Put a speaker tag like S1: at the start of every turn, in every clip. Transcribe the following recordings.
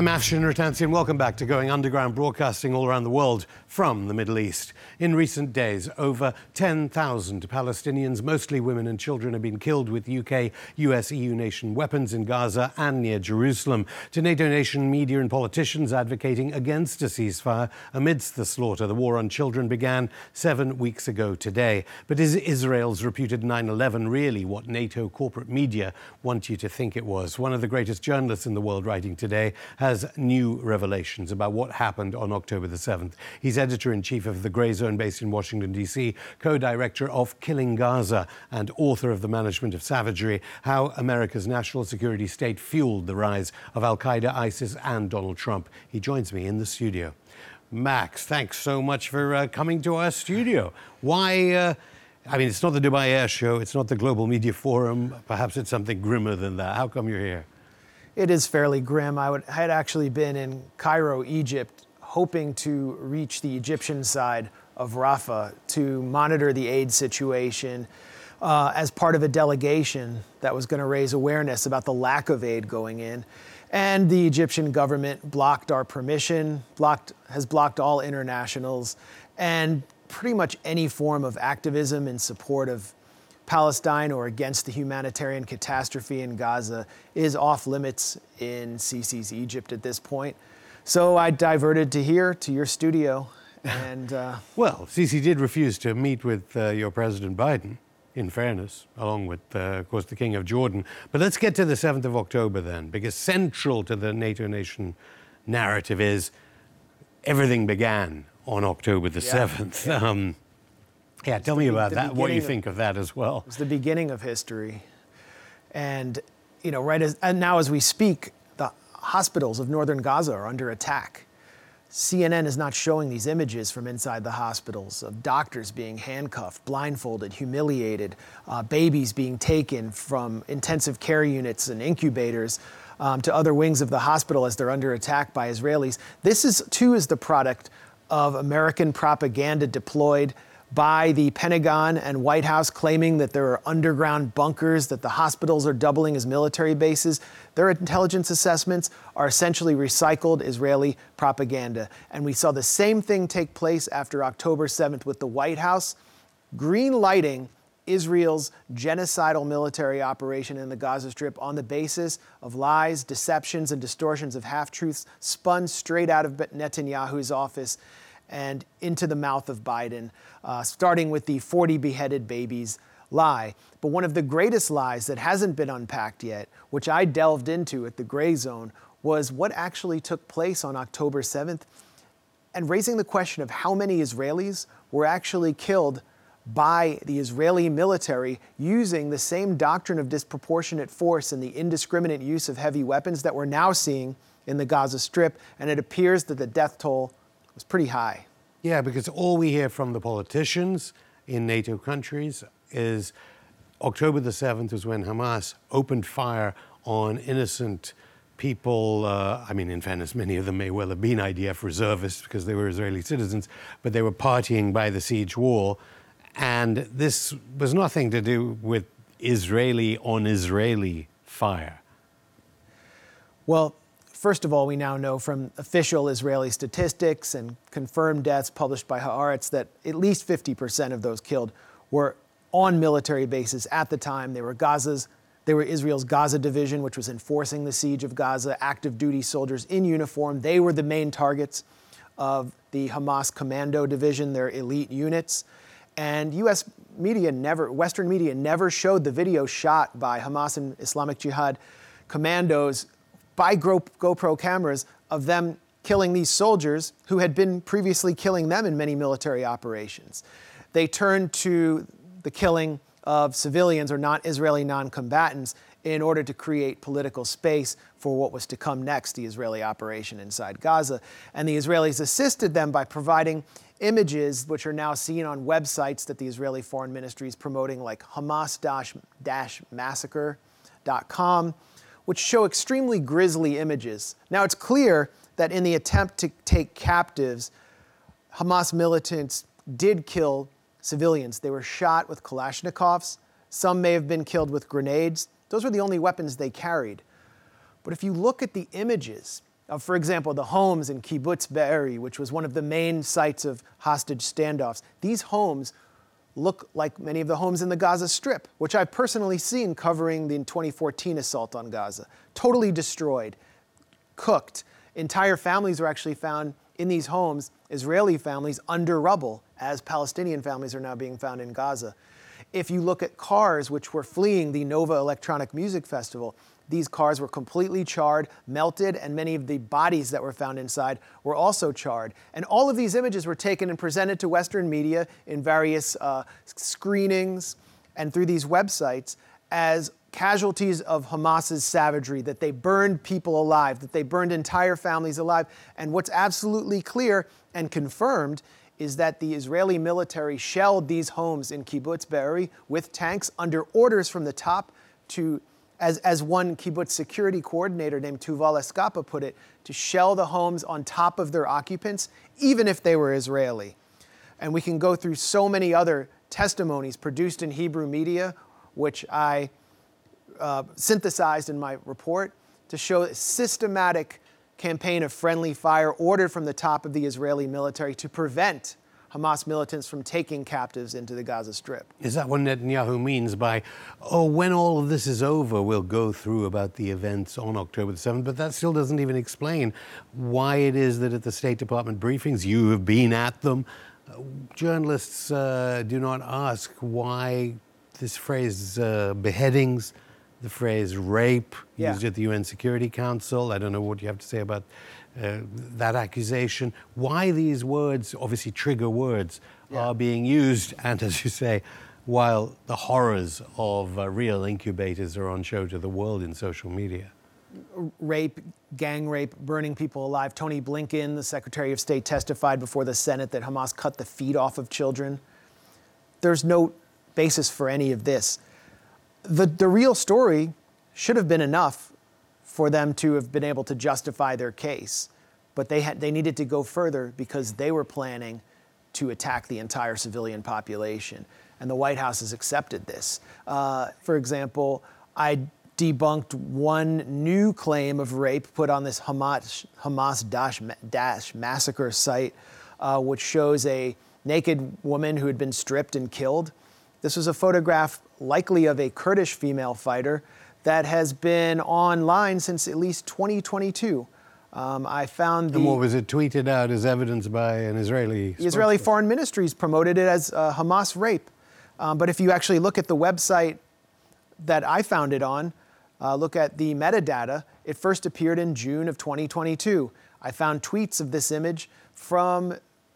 S1: I'm Afshin Rattansi. And welcome back to Going Underground, broadcasting all around the world from the Middle East. In recent days, over 10,000 Palestinians, mostly women and children, have been killed with UK, US, EU nation weapons in Gaza and near Jerusalem. To NATO nation media and politicians advocating against a ceasefire amidst the slaughter. The war on children began seven weeks ago today. But is Israel's reputed 9 11 really what NATO corporate media want you to think it was? One of the greatest journalists in the world writing today has new revelations about what happened on October the 7th. He's editor in chief of The Grayzone based in Washington, D.C., co director of Killing Gaza, and author of The Management of Savagery How America's National Security State Fueled the Rise of Al Qaeda, ISIS, and Donald Trump. He joins me in the studio. Max, thanks so much for uh, coming to our studio. Why? Uh, I mean, it's not the Dubai Air Show, it's not the Global Media Forum. Perhaps it's something grimmer than that. How come you're here?
S2: it is fairly grim. I would, had actually been in Cairo, Egypt, hoping to reach the Egyptian side of Rafah to monitor the aid situation uh, as part of a delegation that was going to raise awareness about the lack of aid going in. And the Egyptian government blocked our permission, blocked, has blocked all internationals, and pretty much any form of activism in support of Palestine or against the humanitarian catastrophe in Gaza is off limits in Sisi's Egypt at this point. So I diverted to here, to your studio. And uh,
S1: well, Sisi did refuse to meet with uh, your President Biden, in fairness, along with, uh, of course, the King of Jordan. But let's get to the 7th of October then, because central to the NATO nation narrative is everything began on October the yeah. 7th. Yeah. Um, yeah, tell me about that. What do you think of, of that as well?
S2: It's the beginning of history. And, you know, right as, and now as we speak, hospitals of northern Gaza are under attack. CNN is not showing these images from inside the hospitals of doctors being handcuffed, blindfolded, humiliated, uh, babies being taken from intensive care units and incubators um, to other wings of the hospital as they're under attack by Israelis. This is too is the product of American propaganda deployed by the Pentagon and White House claiming that there are underground bunkers, that the hospitals are doubling as military bases. Their intelligence assessments are essentially recycled Israeli propaganda. And we saw the same thing take place after October 7th with the White House green lighting Israel's genocidal military operation in the Gaza Strip on the basis of lies, deceptions, and distortions of half truths spun straight out of Netanyahu's office and into the mouth of Biden, uh, starting with the 40 beheaded babies lie. But one of the greatest lies that hasn't been unpacked yet, which I delved into at the Grayzone, was what actually took place on October 7th and raising the question of how many Israelis were actually killed by the Israeli military using the same doctrine of disproportionate force and the indiscriminate use of heavy weapons that we're now seeing in the Gaza Strip. And it appears that the death toll was pretty high.
S1: Yeah, because all we hear from the politicians in NATO countries is October the 7th was when Hamas opened fire on innocent people. Uh, I mean, in fairness, many of them may well have been IDF reservists because they were Israeli citizens, but they were partying by the siege wall. And this was nothing to do with Israeli on Israeli fire.
S2: Well, First of all, we now know from official Israeli statistics and confirmed deaths published by Haaretz that at least 50% of those killed were on military bases at the time. They were Gaza's, they were Israel's Gaza division, which was enforcing the siege of Gaza, active duty soldiers in uniform. They were the main targets of the Hamas commando division, their elite units. And US media never, Western media never showed the video shot by Hamas and Islamic Jihad commandos by GoPro cameras of them killing these soldiers who had been previously killing them in many military operations. They turned to the killing of civilians or not Israeli non combatants in order to create political space for what was to come next, the Israeli operation inside Gaza. And the Israelis assisted them by providing images which are now seen on websites that the Israeli Foreign Ministry is promoting, like Hamas-massacre.com which show extremely grisly images. Now, it's clear that in the attempt to take captives, Hamas militants did kill civilians. They were shot with Kalashnikovs. Some may have been killed with grenades. Those were the only weapons they carried. But if you look at the images Uh, for example, the homes in Kibbutz Be'eri, which was one of the main sites of hostage standoffs, these homes look like many of the homes in the Gaza Strip, which I've personally seen covering the 2014 assault on Gaza. Totally destroyed, cooked. Entire families were actually found in these homes, Israeli families under rubble, as Palestinian families are now being found in Gaza. If you look at cars which were fleeing the Nova Electronic Music Festival, these cars were completely charred, melted, and many of the bodies that were found inside were also charred. And all of these images were taken and presented to Western media in various uh, screenings and through these websites as casualties of Hamas's savagery, that they burned people alive, that they burned entire families alive. And what's absolutely clear and confirmed is that the Israeli military shelled these homes in Kibbutz Be'eri with tanks under orders from the top to, as, as one kibbutz security coordinator named Tuval Escapa put it, to shell the homes on top of their occupants, even if they were Israeli. And we can go through so many other testimonies produced in Hebrew media, which I uh, synthesized in my report to show a systematic campaign of friendly fire ordered from the top of the Israeli military to prevent Hamas militants from taking captives into the Gaza Strip.
S1: Is that what Netanyahu means by, oh, when all of this is over, we'll go through about the events on October the 7th? But that still doesn't even explain why it is that at the State Department briefings, you have been at them. Uh, journalists uh, do not ask why this phrase uh, beheadings, the phrase rape
S2: Yeah.
S1: used at the UN Security Council. I don't know what you have to say about uh, that accusation. Why these words, obviously trigger words,
S2: Yeah.
S1: are being used, and as you say, while the horrors of uh, real incubators are on show to the world in social media.
S2: rape, gang rape, burning people alive. Tony Blinken, the Secretary of State, testified before the Senate that Hamas cut the feet off of children. There's no basis for any of this. The, the real story should have been enough for them to have been able to justify their case, but they, had, they needed to go further because they were planning to attack the entire civilian population. And the White House has accepted this. Uh, for example, I debunked one new claim of rape put on this Hamas, Hamas dash, massacre site, uh, which shows a naked woman who had been stripped and killed. This was a photograph, likely of a Kurdish female fighter, that has been online since at least 2022. Um, I found the.
S1: And what was it tweeted out as evidence by an Israeli?
S2: The Israeli? Foreign Ministries promoted it as uh, Hamas rape. Um, but if you actually look at the website that I found it on, uh, look at the metadata, it first appeared in June of 2022. I found tweets of this image from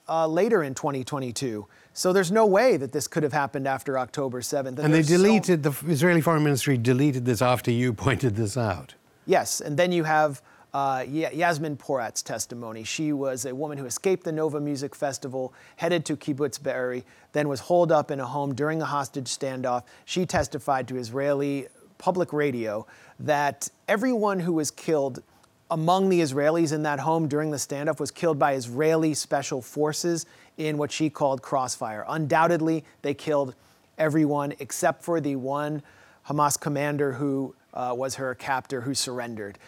S2: uh, later in 2022. So there's no way that this could have happened after October 7th.
S1: And they
S2: there's so-
S1: deleted, the Israeli Foreign Ministry deleted this after you pointed this out.
S2: Yes, and then you have uh, Ya- Yasmin Porat's testimony. She was a woman who escaped the Nova Music Festival, headed to Kibbutz Be'eri, then was holed up in a home during a hostage standoff. She testified to Israeli public radio that everyone who was killed among the Israelis in that home during the standoff was killed by Israeli special forces in what she called crossfire. Undoubtedly, they killed everyone except for the one Hamas commander who uh, was her captor who surrendered.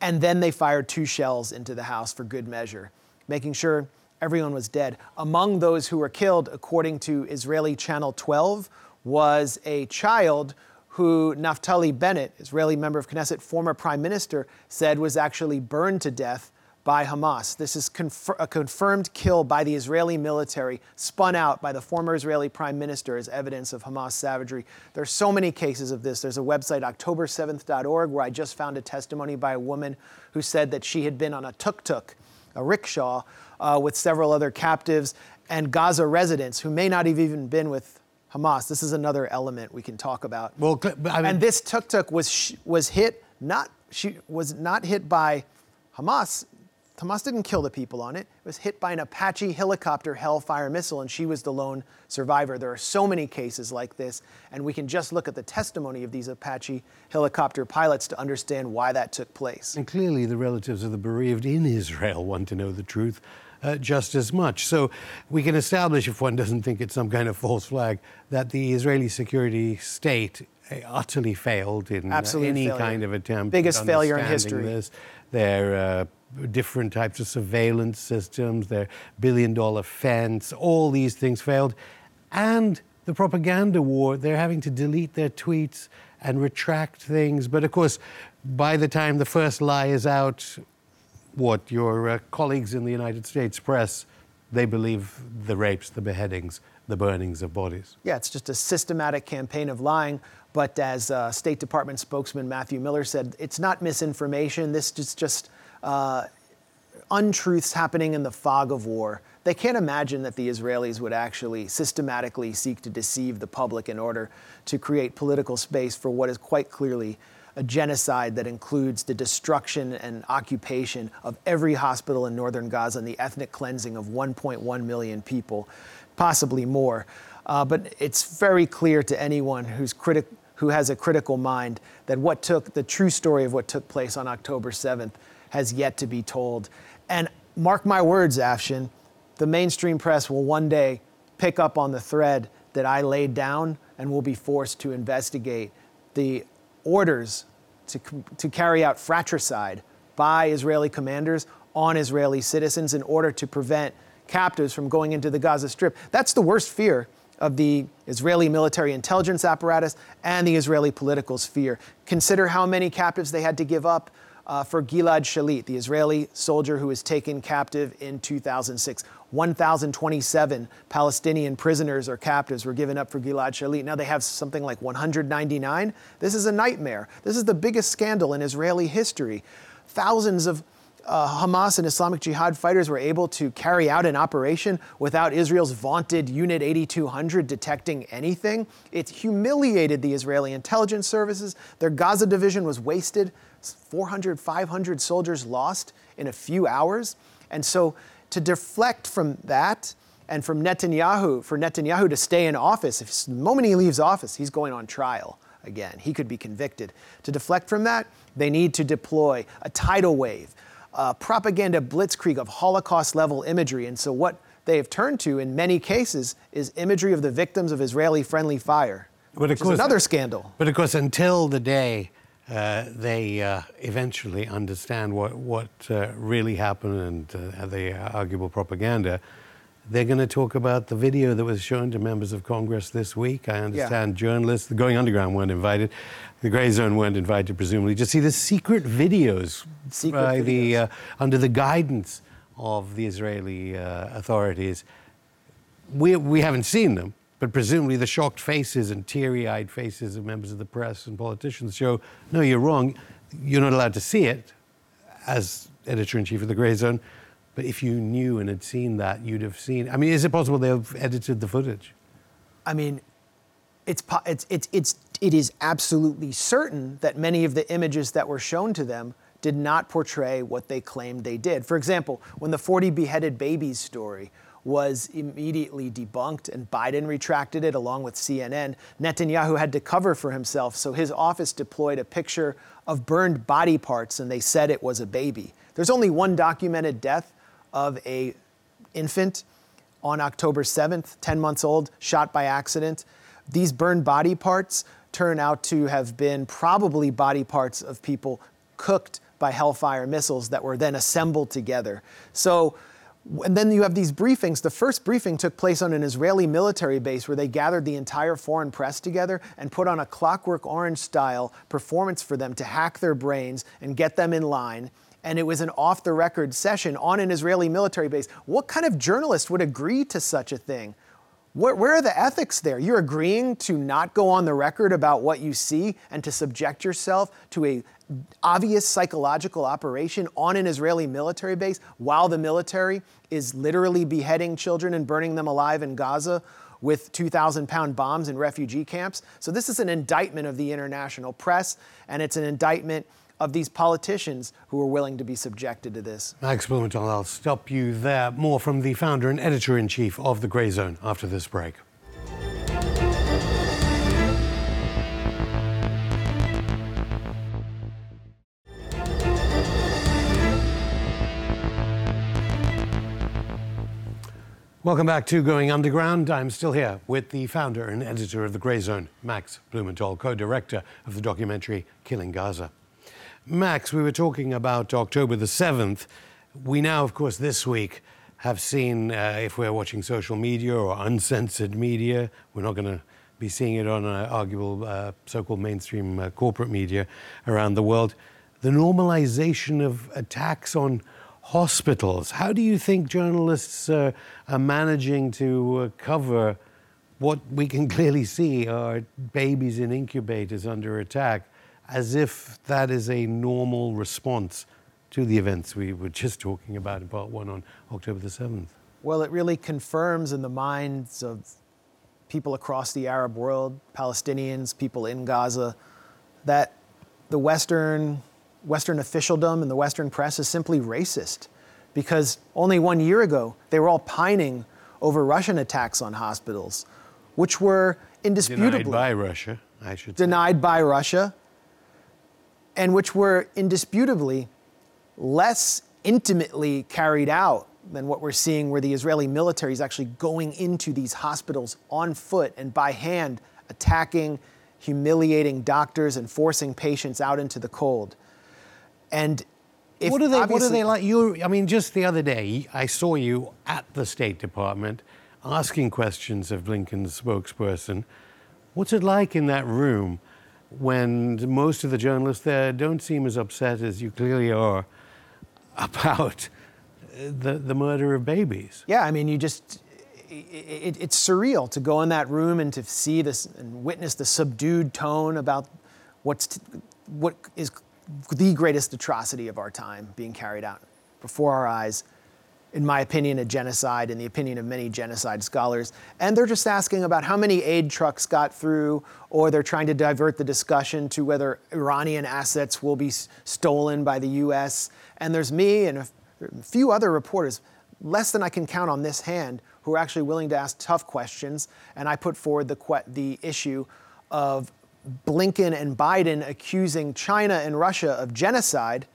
S2: And then they fired two shells into the house for good measure, making sure everyone was dead. Among those who were killed, according to Israeli Channel 12, was a child who Naftali Bennett, Israeli member of Knesset, former prime minister, said was actually burned to death by Hamas. This is a confirmed kill by the Israeli military, spun out by the former Israeli prime minister as evidence of Hamas savagery. There's so many cases of this. There's a website, October7th.org, where I just found a testimony by a woman who said that she had been on a tuk-tuk, a rickshaw, uh, with several other captives and Gaza residents who may not have even been with Hamas. This is another element we can talk about.
S1: Well, I mean,
S2: and this tuk-tuk was sh- was hit not she was not hit by Hamas. Hamas didn't kill the people on it. It was hit by an Apache helicopter Hellfire missile, and she was the lone survivor. There are so many cases like this, and we can just look at the testimony of these Apache helicopter pilots to understand why that took place.
S1: And clearly, the relatives of the bereaved in Israel want to know the truth. uh, just as much. So we can establish, if one doesn't think it's some kind of false flag, that the Israeli security state uh, utterly failed in any failure. kind of attempt.
S2: Biggest failure in history.
S1: This. Their uh, different types of surveillance systems, their billion dollar fence, all these things failed. And the propaganda war, they're having to delete their tweets and retract things. But of course, by the time the first lie is out, what your uh, colleagues in the United States press, they believe the rapes, the beheadings, the burnings of bodies.
S2: Yeah, it's just a systematic campaign of lying. But as uh, State Department spokesman Matthew Miller said, it's not misinformation. This is just uh, untruths happening in the fog of war. They can't imagine that the Israelis would actually systematically seek to deceive the public in order to create political space for what is quite clearly a genocide that includes the destruction and occupation of every hospital in northern Gaza and the ethnic cleansing of 1.1 million people, possibly more. Uh, but it's very clear to anyone who's critic, who has a critical mind that what took the true story of what took place on October 7th has yet to be told. And mark my words, Afshin, the mainstream press will one day pick up on the thread that I laid down and will be forced to investigate the orders to, to carry out fratricide by Israeli commanders on Israeli citizens in order to prevent captives from going into the Gaza Strip. That's the worst fear of the Israeli military intelligence apparatus and the Israeli political sphere. Consider how many captives they had to give up uh, for Gilad Shalit, the Israeli soldier who was taken captive in 2006. 1,027 Palestinian prisoners or captives were given up for Gilad Shalit. Now they have something like 199. This is a nightmare. This is the biggest scandal in Israeli history. Thousands of uh, Hamas and Islamic Jihad fighters were able to carry out an operation without Israel's vaunted Unit 8200 detecting anything. It humiliated the Israeli intelligence services. Their Gaza division was wasted. 400, 500 soldiers lost in a few hours. And so to deflect from that and from Netanyahu, for Netanyahu to stay in office, if the moment he leaves office, he's going on trial again. He could be convicted. To deflect from that, they need to deploy a tidal wave, a propaganda blitzkrieg of Holocaust level imagery. And so, what they have turned to in many cases is imagery of the victims of Israeli friendly fire. But of course, another scandal.
S1: But of course, until the day uh, they uh, eventually understand what, what uh, really happened and uh, the arguable propaganda. They're going to talk about the video that was shown to members of Congress this week. I understand yeah. journalists, the Going Underground weren't invited. The Grayzone weren't invited, presumably, to see the secret videos
S2: secret by videos.
S1: the uh, under the guidance of the Israeli uh, authorities. We, we haven't seen them, but presumably, the shocked faces and teary eyed faces of members of the press and politicians show no, you're wrong. You're not allowed to see it as editor in chief of the Grayzone. But if you knew and had seen that, you'd have seen. I mean, is it possible they've edited the footage?
S2: I mean, it's, it's, it's, it's, it is absolutely certain that many of the images that were shown to them did not portray what they claimed they did. For example, when the 40 beheaded babies story was immediately debunked, and Biden retracted it along with CNN. Netanyahu had to cover for himself, so his office deployed a picture of burned body parts, and they said it was a baby. There's only one documented death of a infant on October 7th, 10 months old, shot by accident. These burned body parts turn out to have been probably body parts of people cooked by Hellfire missiles that were then assembled together. So and then you have these briefings. The first briefing took place on an Israeli military base where they gathered the entire foreign press together and put on a clockwork orange style performance for them to hack their brains and get them in line. And it was an off the record session on an Israeli military base. What kind of journalist would agree to such a thing? Where, where, are the ethics there? You're agreeing to not go on the record about what you see and to subject yourself to a obvious psychological operation on an Israeli military base while the military is literally beheading children and burning them alive in Gaza with 2,000 pound bombs in refugee camps. So, this is an indictment of the international press, and it's an indictment of these politicians who are willing to be subjected to this.
S1: Max Blumenthal, I'll stop you there. More from the founder and editor in chief of The Grayzone after this break. Welcome back to Going Underground. I'm still here with the founder and editor of The Grayzone, Max Blumenthal, co director of the documentary Killing Gaza. Max, we were talking about October the 7th. We now, of course, this week have seen, uh, if we're watching social media or uncensored media, we're not going to be seeing it on uh, arguable uh, so called mainstream uh, corporate media around the world, the normalization of attacks on hospitals. How do you think journalists uh, are managing to uh, cover what we can clearly see are babies in incubators under attack, as if that is a normal response to the events we were just talking about in part one on October the 7th?
S2: Well, it really confirms in the minds of people across the Arab world, Palestinians, people in Gaza, that the Western Western officialdom and the Western press is simply racist. Because only one year ago, they were all pining over Russian attacks on hospitals, which were indisputably
S1: denied by Russia, I should
S2: denied say. by Russia, and which were indisputably less intimately carried out than what we're seeing, where the Israeli military is actually going into these hospitals on foot and by hand, attacking, humiliating doctors, and forcing patients out into the cold. And
S1: what are they? What are they like? You, I mean, just the other day, I saw you at the State Department asking questions of Blinken's spokesperson. What's it like in that room when most of the journalists there don't seem as upset as you clearly are about the, the murder of babies?
S2: Yeah, I mean, you just. It, it, it's surreal to go in that room and to see this and witness the subdued tone about what's what is the greatest atrocity of our time being carried out before our eyes. In my opinion, a genocide, in the opinion of many genocide scholars. And they're just asking about how many aid trucks got through, or they're trying to divert the discussion to whether Iranian assets will be stolen by the US. And there's me and a few other reporters, less than I can count on this hand, who are actually willing to ask tough questions. And I put forward the, the issue of Blinken and Biden accusing China and Russia of genocide,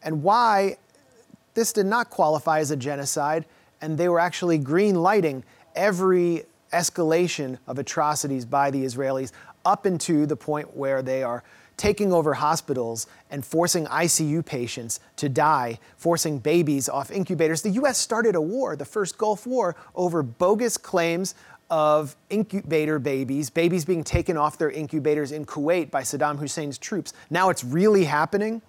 S2: and why this did not qualify as a genocide, and they were actually green lighting every escalation of atrocities by the Israelis up into the point where they are taking over hospitals and forcing ICU patients to die, forcing babies off incubators. The US started a war, the first Gulf War, over bogus claims of incubator babies, babies being taken off their incubators in Kuwait by Saddam Hussein's troops. Now it's really happening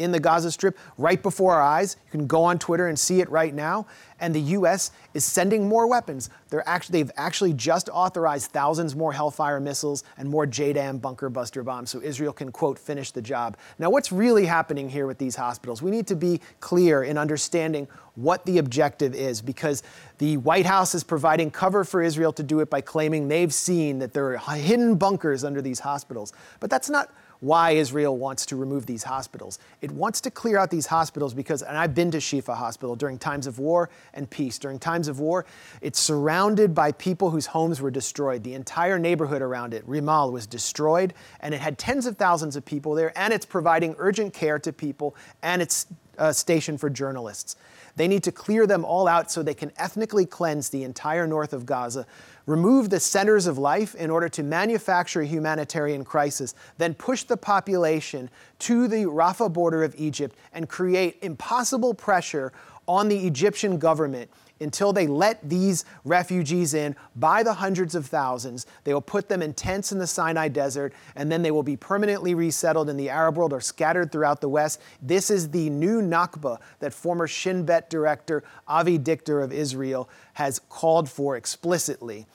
S2: in the Gaza Strip right before our eyes. You can go on Twitter and see it right now. And the U.S. is sending more weapons. They're actually, they've actually just authorized thousands more Hellfire missiles and more JDAM bunker buster bombs so Israel can, quote, finish the job. Now, what's really happening here with these hospitals? We need to be clear in understanding what the objective is because the White House is providing cover for Israel to do it by claiming they've seen that there are hidden bunkers under these hospitals. But that's not why Israel wants to remove these hospitals. It wants to clear out these hospitals because, and I've been to Shifa Hospital during times of war and peace. During times of war, it's surrounded by people whose homes were destroyed. The entire neighborhood around it, Rimal, was destroyed, and it had tens of thousands of people there, and it's providing urgent care to people, and it's a station for journalists. They need to clear them all out so they can ethnically cleanse the entire north of Gaza remove the centers of life in order to manufacture a humanitarian crisis, then push the population to the Rafah border of Egypt and create impossible pressure on the Egyptian government until they let these refugees in by the hundreds of thousands. They will put them in tents in the Sinai desert, and then they will be permanently resettled in the Arab world or scattered throughout the West. This is the new Nakba that former Shin Bet director Avi Dichter of Israel has called for explicitly.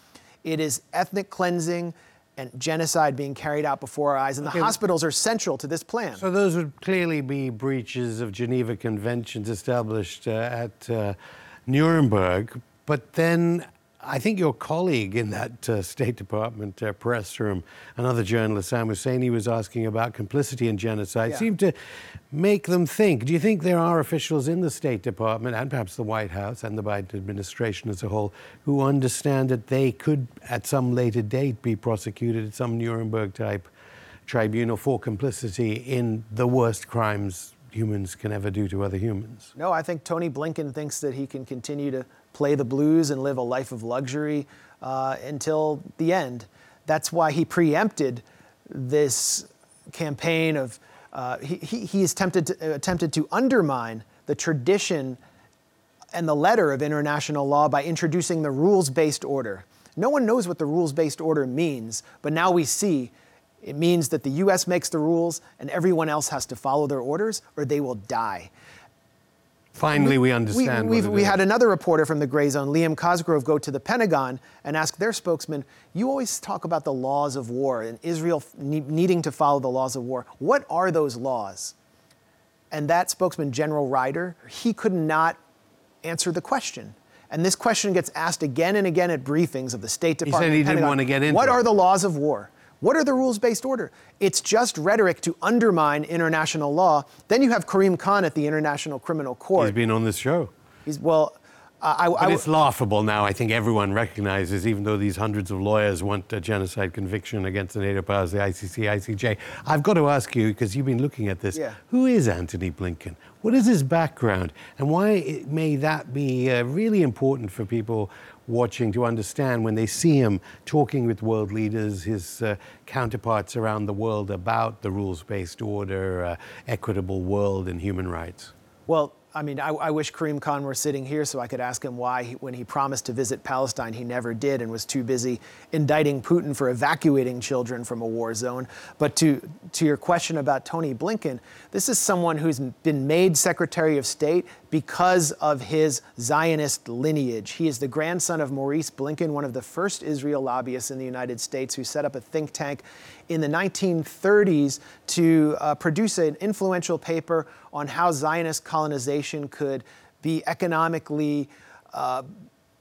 S2: It is ethnic cleansing and genocide being carried out before our eyes, and okay. the hospitals are central to this plan.
S1: So those would clearly be breaches of Geneva Conventions established uh, at uh, Nuremberg. But then I think your colleague in that uh, State Department uh, press room, another journalist, Sam Husseini, was asking about complicity in genocide, yeah. seemed to make them think. Do you think there are officials in the State Department and perhaps the White House and the Biden administration as a whole who understand that they could, at some later date, be prosecuted at some Nuremberg type tribunal for complicity in the worst crimes humans can ever do to other humans.
S2: No, I think Tony Blinken thinks that he can continue to play the blues and live a life of luxury uh, until the end. That's why he preempted this campaign of, uh, he, he, he attempted to, attempted to undermine the tradition and the letter of international law by introducing the rules based order. No one knows what the rules based order means, but now we see it means that the US makes the rules and everyone else has to follow their orders or they will die.
S1: Finally, we, we understand.
S2: We, we had another reporter from the Grayzone, Liam Cosgrove, go to the Pentagon and ask their spokesman, You always talk about the laws of war and Israel needing to follow the laws of war. What are those laws? And that spokesman, General Ryder, he could not answer the question. And this question gets asked again and again at briefings of the State Department.
S1: He said he didn't want to get into
S2: What
S1: it.
S2: are the laws of war? What are the rules based order? It's just rhetoric to undermine international law. Then you have Karim Khan at the International Criminal Court.
S1: He's been on this show.
S2: He's, well,
S1: I, but it's laughable now. I think everyone recognizes, even though these hundreds of lawyers want a genocide conviction against the NATO powers, the ICC, ICJ. I've got to ask you, because you've been looking at this,
S2: yeah.
S1: who is Anthony Blinken? What is his background? And why may that be uh, really important for people watching to understand when they see him talking with world leaders, his uh, counterparts around the world about the rules based order, uh, equitable world, and human rights?
S2: Well, I mean, I, I, wish Karim Khan were sitting here so I could ask him why, he, when he promised to visit Palestine, he never did and was too busy indicting Putin for evacuating children from a war zone. But to, to your question about Tony Blinken, this is someone who's been made Secretary of State because of his Zionist lineage. He is the grandson of Maurice Blinken, one of the first Israel lobbyists in the United States, who set up a think tank in the 1930s to uh, produce an influential paper on how Zionist colonization could be economically uh,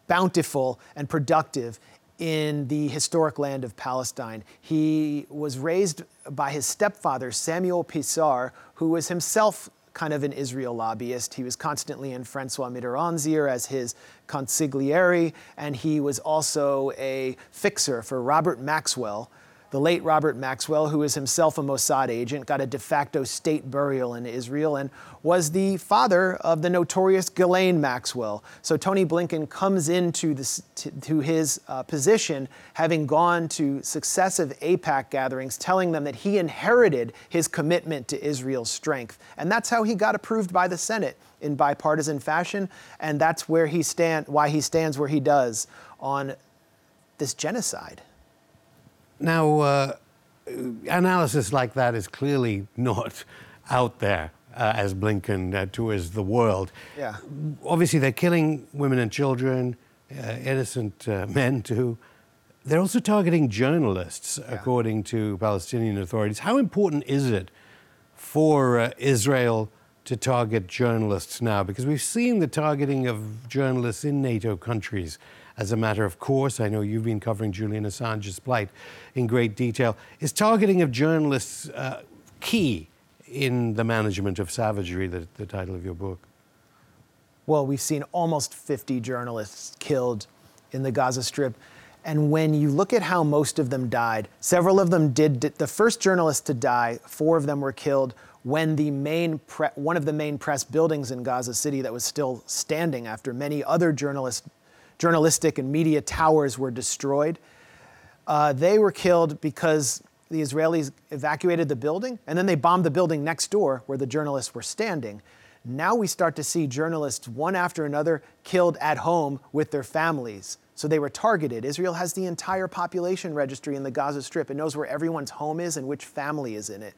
S2: bountiful and productive in the historic land of Palestine. He was raised by his stepfather, Samuel Pisar, who was himself kind of an Israel lobbyist. He was constantly in Francois Mitterrand's ear as his consigliere, and he was also a fixer for Robert Maxwell, the late Robert Maxwell, who is himself a Mossad agent, got a de facto state burial in Israel and was the father of the notorious Ghislaine Maxwell. So Tony Blinken comes into this, to, to his uh, position having gone to successive AIPAC gatherings telling them that he inherited his commitment to Israel's strength. And that's how he got approved by the Senate in bipartisan fashion. And that's where he stand, why he stands where he does on this genocide.
S1: Now, uh, analysis like that is clearly not out there uh, as Blinken uh, tours the world.
S2: Yeah.
S1: Obviously, they're killing women and children, uh, innocent uh, men too. They're also targeting journalists, yeah. according to Palestinian authorities. How important is it for uh, Israel to target journalists now? Because we've seen the targeting of journalists in NATO countries as a matter of course. I know you've been covering Julian Assange's plight in great detail. Is targeting of journalists uh, key in the management of savagery, the, the title of your book?
S2: Well, we've seen almost 50 journalists killed in the Gaza Strip. And when you look at how most of them died, several of them did, the first journalists to die, four of them were killed when the main pre, one of the main press buildings in Gaza City that was still standing after many other journalists journalistic and media towers were destroyed. Uh, they were killed because the Israelis evacuated the building and then they bombed the building next door where the journalists were standing. Now we start to see journalists one after another killed at home with their families. So they were targeted. Israel has the entire population registry in the Gaza Strip. It knows where everyone's home is and which family is in it.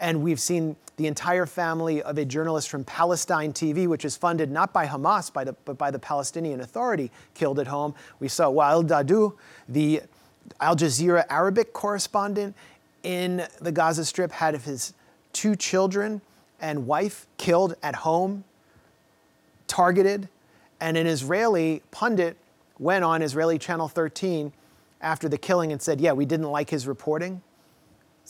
S2: And we've seen the entire family of a journalist from Palestine TV, which is funded not by Hamas, by the, but by the Palestinian Authority, killed at home. We saw Wael Dahdouh, the Al Jazeera Arabic correspondent in the Gaza Strip, had his two children and wife killed at home, targeted. And an Israeli pundit went on Israeli Channel 13 after the killing and said, Yeah, we didn't like his reporting.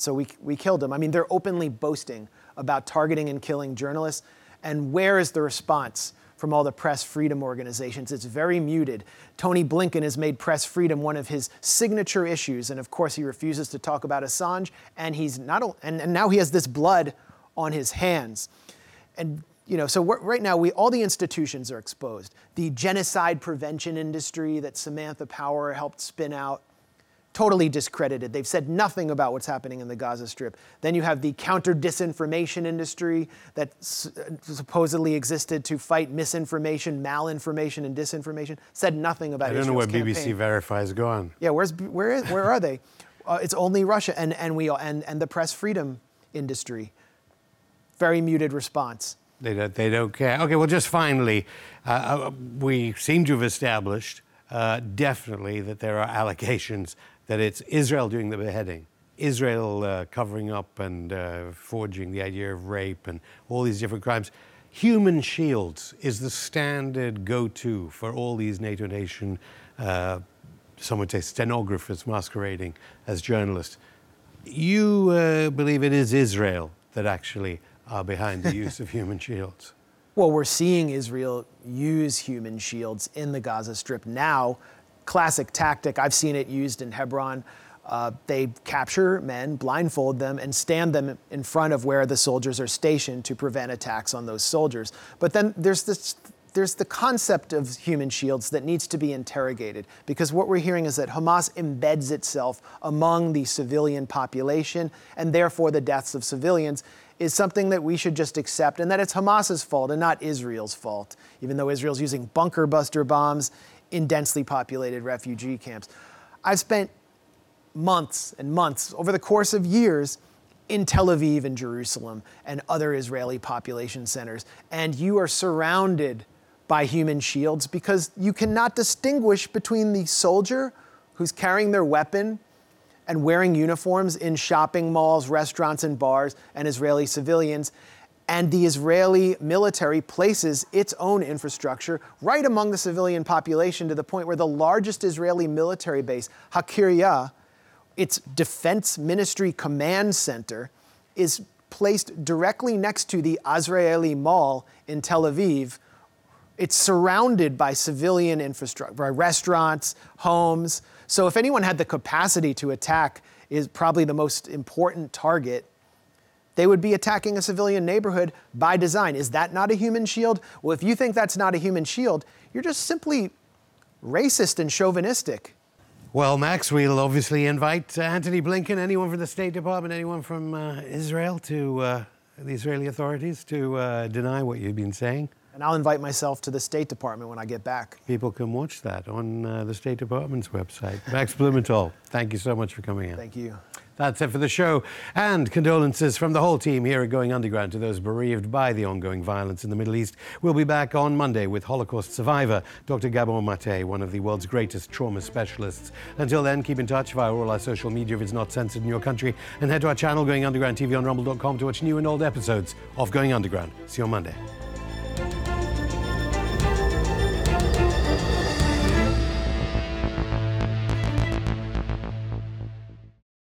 S2: So we, we killed them. I mean, they're openly boasting about targeting and killing journalists. And where is the response from all the press freedom organizations? It's very muted. Tony Blinken has made press freedom one of his signature issues. And of course, he refuses to talk about Assange. And, he's not, and, and now he has this blood on his hands. and you know, so right now we all the institutions are exposed. The genocide prevention industry that Samantha Power helped spin out, totally discredited. They've said nothing about what's happening in the Gaza Strip. Then you have the counter disinformation industry that s- supposedly existed to fight misinformation, malinformation, and disinformation. Said nothing about
S1: I don't know where
S2: Israel's
S1: BBC
S2: campaign.
S1: Verify is gone.
S2: Yeah, where's where is, where are they? Uh, it's only Russia and and we and and the press freedom industry. Very muted response.
S1: They don't, they don't care. Okay, well, just finally, uh, uh, we seem to have established uh, definitely that there are allegations that it's Israel doing the beheading, Israel uh, covering up and uh, forging the idea of rape and all these different crimes. Human shields is the standard go to for all these NATO nation, uh, some would say stenographers masquerading as journalists. You uh, believe it is Israel that actually are behind the use of human shields.
S2: Well, we're seeing Israel use human shields in the Gaza Strip now. Classic tactic. I've seen it used in Hebron. Uh, they capture men, blindfold them, and stand them in front of where the soldiers are stationed to prevent attacks on those soldiers. But then there's this. There's the concept of human shields that needs to be interrogated because what we're hearing is that Hamas embeds itself among the civilian population and therefore the deaths of civilians is something that we should just accept and that it's Hamas's fault and not Israel's fault, even though Israel's using bunker buster bombs in densely populated refugee camps. I've spent months and months over the course of years in Tel Aviv and Jerusalem and other Israeli population centers, and you are surrounded by human shields because you cannot distinguish between the soldier who's carrying their weapon and wearing uniforms in shopping malls, restaurants, and bars, and Israeli civilians. And the Israeli military places its own infrastructure right among the civilian population to the point where the largest Israeli military base, Hakiria, its defense ministry command center, is placed directly next to the Azrieli Mall in Tel Aviv. It's surrounded by civilian infrastructure, by restaurants, homes. So if anyone had the capacity to attack is probably the most important target, they would be attacking a civilian neighborhood by design. Is that not a human shield? Well, if you think that's not a human shield, you're just simply racist and chauvinistic.
S1: Well, Max, we'll obviously invite uh, Anthony Blinken, anyone from the State Department, anyone from uh, Israel, to uh, the Israeli authorities to uh, deny what you've been saying.
S2: And I'll invite myself to the State Department when I get back.
S1: People can watch that on uh, the State Department's website. Max Blumenthal, thank you so much for coming in.
S2: Thank you.
S1: That's it for the show. And condolences from the whole team here at Going Underground to those bereaved by the ongoing violence in the Middle East. We'll be back on Monday with Holocaust survivor Dr. Gabor Mate, one of the world's greatest trauma specialists. Until then, keep in touch via all our social media if it's not censored in your country. And head to our channel, Going Underground TV on rumble.com to watch new and old episodes of Going Underground. See you on Monday.